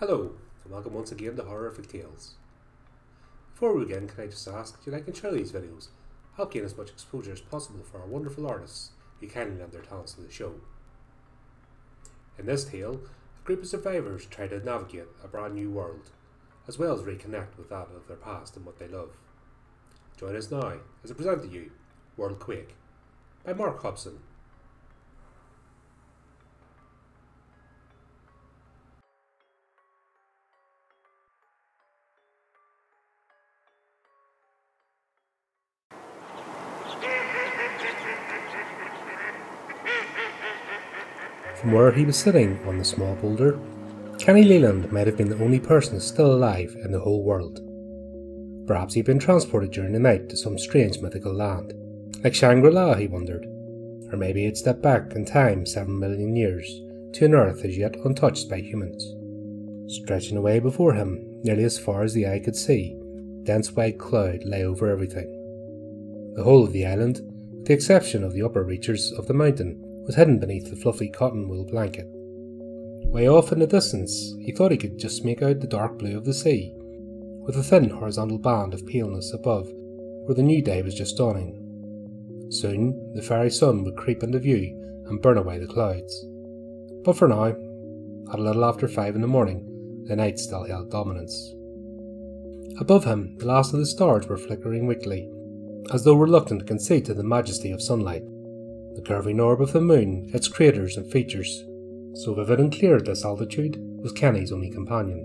Hello, and welcome once again to Horrorific Tales. Before we begin, can I just ask, do you like and share these videos? Help gain as much exposure as possible for our wonderful artists who kindly lend their talents to the show. In this tale, a group of survivors try to navigate a brand new world, as well as reconnect with that of their past and what they love. Join us now as I present to you World Quake by Mark Hobson. From where he was sitting on the small boulder, Kenny Leland might have been the only person still alive in the whole world. Perhaps he'd been transported during the night to some strange mythical land, like Shangri La, he wondered. Or maybe he'd stepped back in time seven million years to an earth as yet untouched by humans. Stretching away before him, nearly as far as the eye could see, dense white cloud lay over everything. The whole of the island, with the exception of the upper reaches of the mountain, was hidden beneath the fluffy cotton wool blanket. Way off in the distance, he thought he could just make out the dark blue of the sea, with a thin horizontal band of paleness above where the new day was just dawning. Soon the fiery sun would creep into view and burn away the clouds. But for now, at a little after five in the morning, the night still held dominance. Above him, the last of the stars were flickering weakly, as though reluctant to concede to the majesty of sunlight. The curving orb of the moon, its craters and features, so vivid and clear at this altitude, was Kenny's only companion.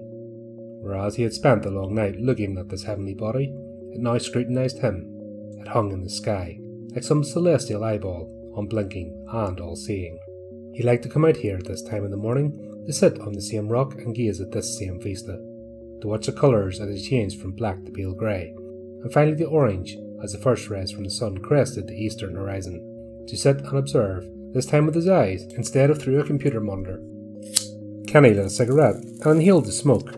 Whereas he had spent the long night looking at this heavenly body, it now scrutinized him. It hung in the sky, like some celestial eyeball, unblinking and all seeing. He liked to come out here at this time of the morning, to sit on the same rock and gaze at this same vista, to watch the colours as they changed from black to pale grey, and finally to orange as the first rays from the sun crested the eastern horizon to sit and observe, this time with his eyes instead of through a computer monitor. Kenny lit a cigarette and inhaled the smoke.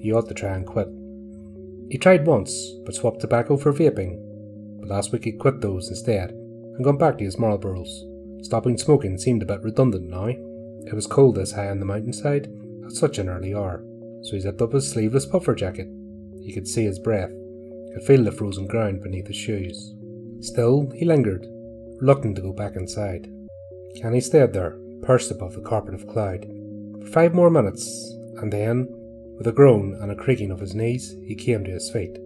He ought to try and quit. He tried once, but swapped tobacco for vaping. But last week he quit those instead and gone back to his Marlboros. Stopping smoking seemed a bit redundant now. It was cold this high on the mountainside at such an early hour, so he zipped up his sleeveless puffer jacket. He could see his breath, could feel the frozen ground beneath his shoes. Still, he lingered, reluctant to go back inside. Kenny stayed there, perched above the carpet of cloud, for five more minutes, and then, with a groan and a creaking of his knees, he came to his feet.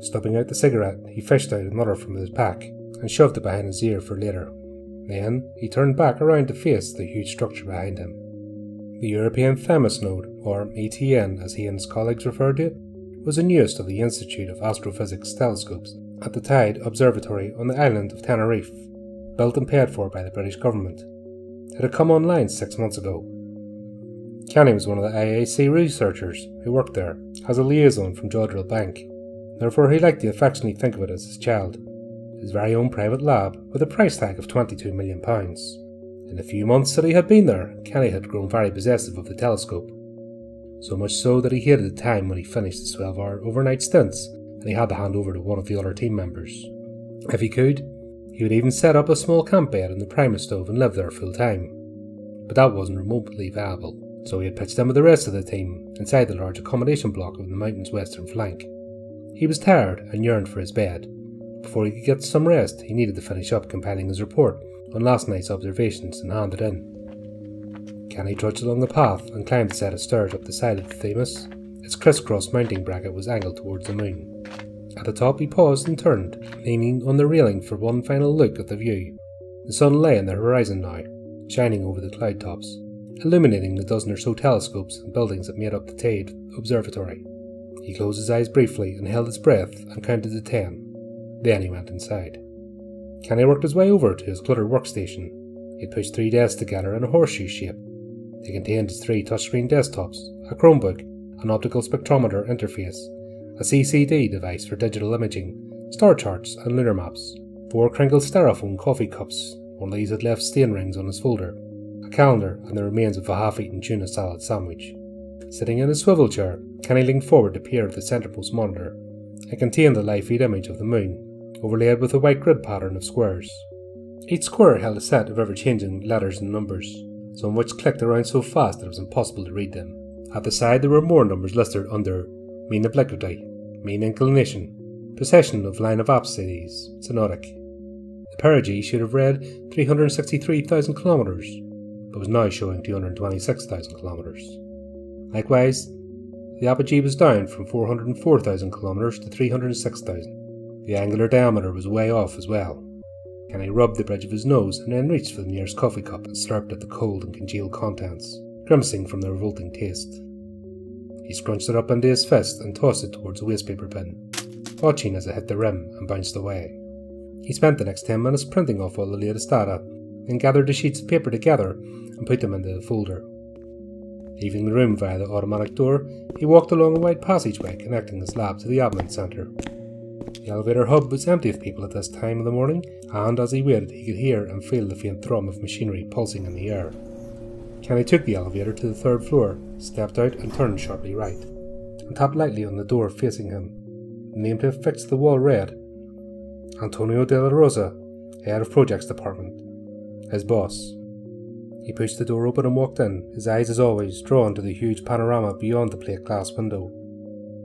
Stubbing out the cigarette, he fished out another from his pack and shoved it behind his ear for later. Then he turned back around to face the huge structure behind him. The European Themis Node, or ETN as he and his colleagues referred to it, was the newest of the Institute of Astrophysics telescopes at the Teide Observatory on the island of Tenerife built and paid for by the British government. It had come online six months ago. Kenny was one of the IAC researchers who worked there as a liaison from Jodrell Bank. Therefore, he liked to affectionately think of it as his child, his very own private lab with a price tag of £22 million. In the few months that he had been there, Kenny had grown very possessive of the telescope. So much so that he hated the time when he finished his 12 hour overnight stints and he had to hand over to one of the other team members. If he could, he would even set up a small camp bed in the primus stove and live there full time. But that wasn't remotely viable, so he had pitched in with the rest of the team inside the large accommodation block of the mountain's western flank. He was tired and yearned for his bed. Before he could get some rest, he needed to finish up compiling his report on last night's observations and hand it in. Kenny trudged along the path and climbed a set of stairs up the side of the Themis. Its crisscross mounting bracket was angled towards the moon. At the top he paused and turned, leaning on the railing for one final look at the view. The sun lay on the horizon now, shining over the cloud tops, illuminating the dozen or so telescopes and buildings that made up the Teide Observatory. He closed his eyes briefly and held his breath and counted to ten. Then he went inside. Kenny worked his way over to his cluttered workstation. He pushed three desks together in a horseshoe shape. They contained his three touchscreen desktops, a Chromebook, an optical spectrometer interface, a CCD device for digital imaging, star charts, and lunar maps, four crinkled styrofoam coffee cups, one of these had left stain rings on his folder, a calendar, and the remains of a half eaten tuna salad sandwich. Sitting in his swivel chair, Kenny leaned forward to peer at the centerpost monitor. It contained the live feed image of the moon, overlaid with a white grid pattern of squares. Each square held a set of ever changing letters and numbers, some of which clicked around so fast that it was impossible to read them, At the side there were more numbers listed under mean obliquity, mean inclination, precession of line of apsides, synodic. The perigee should have read 363,000 kilometres, but was now showing 226,000 kilometres. Likewise, the apogee was down from 404,000 kilometres to 306,000. The angular diameter was way off as well. Kenny rubbed the bridge of his nose and then reached for the nearest coffee cup and slurped at the cold and congealed contents, grimacing from the revolting taste. He scrunched it up into his fist and tossed it towards the wastepaper bin, watching as it hit the rim and bounced away. He spent the next ten minutes printing off all the latest data, then gathered the sheets of paper together and put them into the folder. Leaving the room via the automatic door, he walked along a wide passageway connecting his lab to the admin centre. The elevator hub was empty of people at this time of the morning, and as he waited, he could hear and feel the faint thrum of machinery pulsing in the air. Kenny took the elevator to the third floor, stepped out, and turned sharply right, and tapped lightly on the door facing him. The nameplate fixed the wall red. Antonio de la Rosa, head of projects department, his boss. He pushed the door open and walked in, his eyes as always drawn to the huge panorama beyond the plate glass window.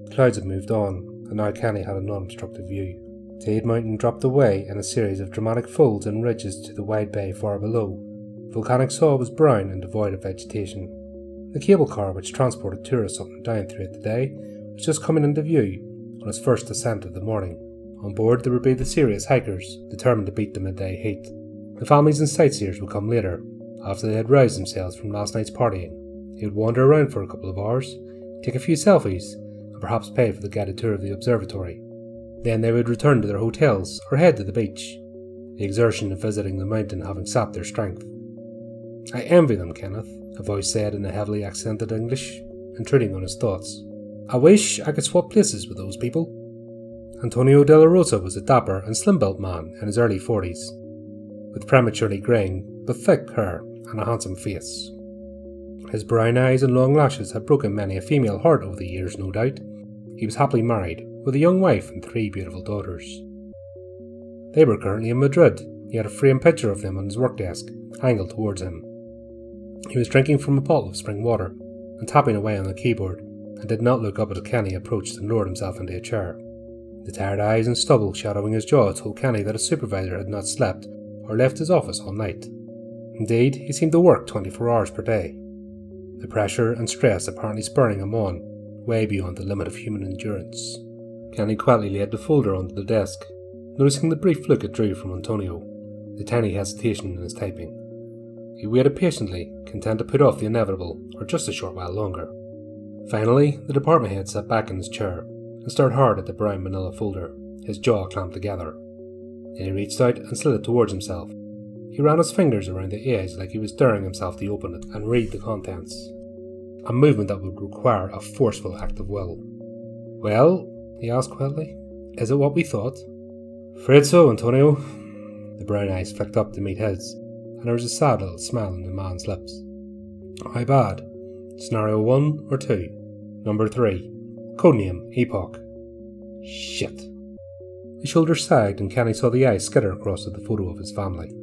The clouds had moved on, and now Kenny had a non-obstructive view. Teide Mountain dropped away in a series of dramatic folds and ridges to the wide bay far below. Volcanic soil was brown and devoid of vegetation. The cable car which transported tourists up and down throughout the day was just coming into view on its first ascent of the morning. On board there would be the serious hikers, determined to beat the midday heat. The families and sightseers would come later, after they had roused themselves from last night's partying. They would wander around for a couple of hours, take a few selfies, and perhaps pay for the guided tour of the observatory. Then they would return to their hotels or head to the beach, the exertion of visiting the mountain having sapped their strength. I envy them, Kenneth, a voice said in a heavily accented English, intruding on his thoughts. I wish I could swap places with those people. Antonio de la Rosa was a dapper and slim built man in his early forties, with prematurely greying but thick hair and a handsome face. His brown eyes and long lashes had broken many a female heart over the years, no doubt. He was happily married, with a young wife and three beautiful daughters. They were currently in Madrid. He had a framed picture of them on his work desk, angled towards him. He was drinking from a bottle of spring water and tapping away on the keyboard, and did not look up as Kenny approached and lowered himself into a chair. The tired eyes and stubble shadowing his jaw told Kenny that his supervisor had not slept or left his office all night. Indeed, he seemed to work 24 hours per day. The pressure and stress apparently spurring him on, way beyond the limit of human endurance. Kenny quietly laid the folder onto the desk, noticing the brief look it drew from Antonio, the tiny hesitation in his typing. He waited patiently, content to put off the inevitable, for just a short while longer. Finally, the department head sat back in his chair and stared hard at the brown manila folder, his jaw clamped together. Then he reached out and slid it towards himself. He ran his fingers around the edge like he was daring himself to open it and read the contents. A movement that would require a forceful act of will. Well, he asked quietly, is it what we thought? Afraid so, Antonio. The brown eyes flicked up to meet his, and there was a sad little smile on the man's lips. How bad? Scenario 1 or 2? Number 3. Codename Epoch. Shit. His shoulders sagged and Kenny saw the eyes skitter across to the photo of his family.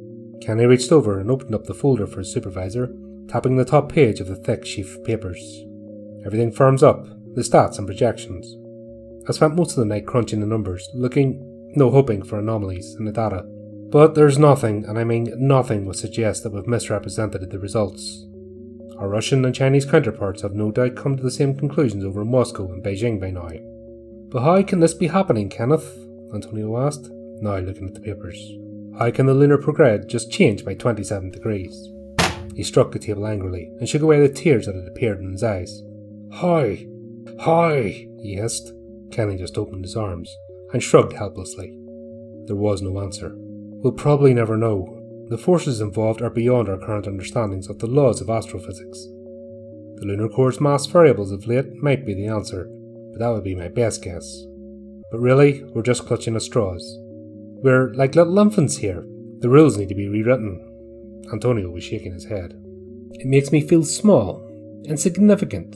Kenny reached over and opened up the folder for his supervisor, tapping the top page of the thick sheaf of papers. Everything firms up, the stats and projections. I spent most of the night crunching the numbers, looking, no hoping for anomalies in the data. But there's nothing, and I mean nothing, would suggest that we've misrepresented the results. Our Russian and Chinese counterparts have no doubt come to the same conclusions over in Moscow and Beijing by now. But how can this be happening, Kenneth? Antonio asked, now looking at the papers. How can the lunar prograde just change by 27 degrees? He struck the table angrily and shook away the tears that had appeared in his eyes. How? How? he hissed. Kenny just opened his arms and shrugged helplessly. There was no answer. We'll probably never know. The forces involved are beyond our current understandings of the laws of astrophysics. The lunar core's mass variables of late might be the answer, but that would be my best guess. But really, we're just clutching at straws. We're like little infants here. The rules need to be rewritten. Antonio was shaking his head. It makes me feel small, insignificant,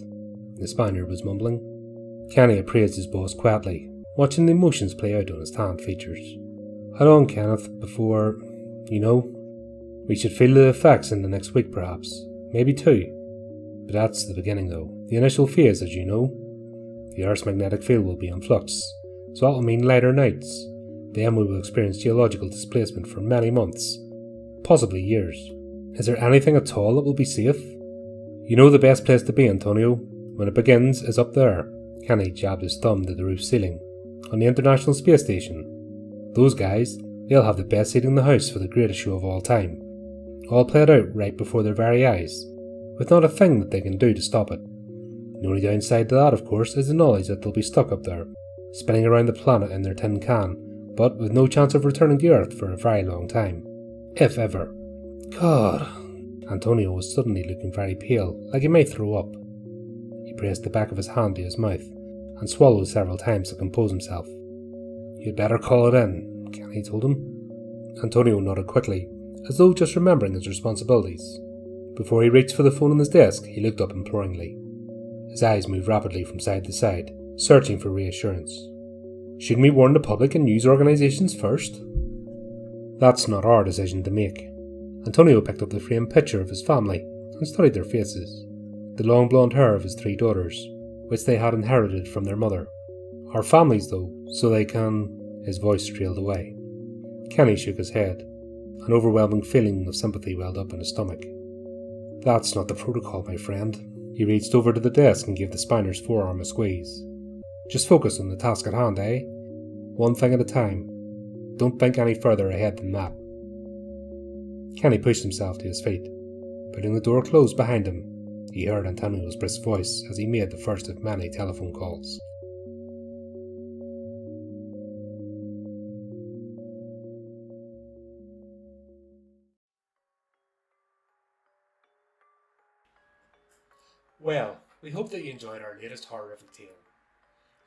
the Spaniard was mumbling. Kenny appraised his boss quietly, watching the emotions play out on his tanned features. Long, Kenneth, before, you know? We should feel the effects in the next week, perhaps. Maybe two. But that's the beginning, though. The initial phase, as you know. The Earth's magnetic field will be in flux, so that will mean lighter nights. Then we will experience geological displacement for many months, possibly years. Is there anything at all that will be safe? You know the best place to be, Antonio. When it begins is up there. Kenny jabbed his thumb to the roof ceiling. On the International Space Station. Those guys, they'll have the best seat in the house for the greatest show of all time. All played out right before their very eyes, with not a thing that they can do to stop it. The only downside to that, of course, is the knowledge that they'll be stuck up there, spinning around the planet in their tin can, but with no chance of returning to Earth for a very long time. If ever. God. Antonio was suddenly looking very pale, like he might throw up. He pressed the back of his hand to his mouth and swallowed several times to compose himself. You'd better call it in, Kenny told him. Antonio nodded quickly, as though just remembering his responsibilities. Before he reached for the phone on his desk, he looked up imploringly. His eyes moved rapidly from side to side, searching for reassurance. Shouldn't we warn the public and news organisations first? That's not our decision to make. Antonio picked up the framed picture of his family and studied their faces. The long blonde hair of his three daughters, which they had inherited from their mother. Our families, though, so they can. His voice trailed away. Kenny shook his head. An overwhelming feeling of sympathy welled up in his stomach. That's not the protocol, my friend. He reached over to the desk and gave the Spaniard's forearm a squeeze. Just focus on the task at hand, eh? One thing at a time. Don't think any further ahead than that. Kenny pushed himself to his feet. Putting the door closed behind him, he heard Antonio's brisk voice as he made the first of many telephone calls. Well, we hope that you enjoyed our latest horrorific tale.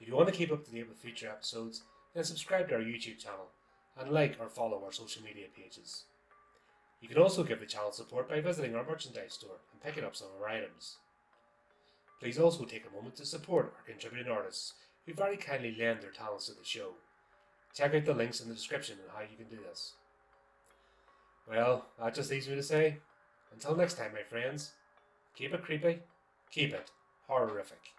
If you want to keep up to date with future episodes, then subscribe to our YouTube channel and like or follow our social media pages. You can also give the channel support by visiting our merchandise store and picking up some of our items. Please also take a moment to support our contributing artists who very kindly lend their talents to the show. Check out the links in the description on how you can do this. Well, that just leaves me to say, until next time, my friends, keep it creepy, keep it horrorific.